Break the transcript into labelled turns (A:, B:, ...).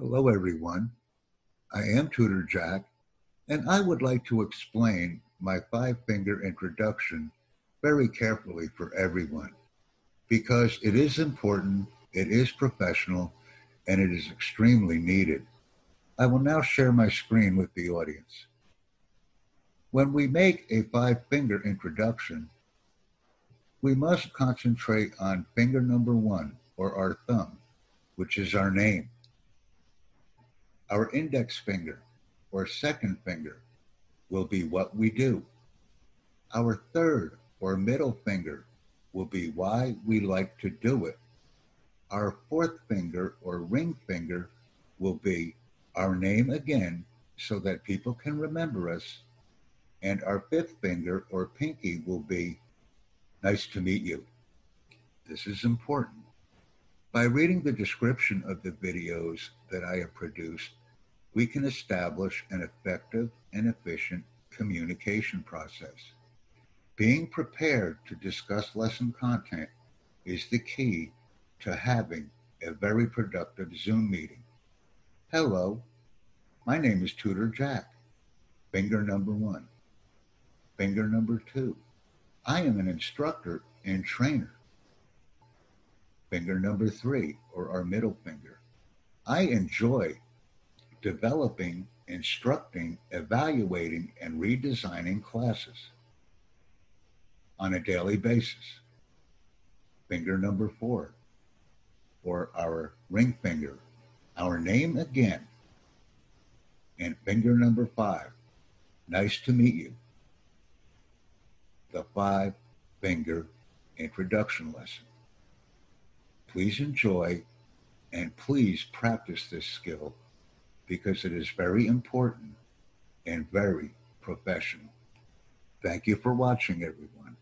A: Hello, everyone. I am Tutor Jack, and I would like to explain my five finger introduction very carefully for everyone because it is important, it is professional, and it is extremely needed. I will now share my screen with the audience. When we make a five finger introduction, we must concentrate on finger number one, or our thumb, which is our name. Our index finger or second finger will be what we do. Our third or middle finger will be why we like to do it. Our fourth finger or ring finger will be our name again so that people can remember us. And our fifth finger or pinky will be nice to meet you. This is important. By reading the description of the videos that I have produced, we can establish an effective and efficient communication process. Being prepared to discuss lesson content is the key to having a very productive Zoom meeting. Hello, my name is Tutor Jack. Finger number one. Finger number two. I am an instructor and trainer finger number three, or our middle finger. I enjoy developing, instructing, evaluating, and redesigning classes on a daily basis. Finger number four, or our ring finger, our name again. And finger number five, nice to meet you. The five finger introduction lesson. Please enjoy and please practice this skill because it is very important and very professional. Thank you for watching, everyone.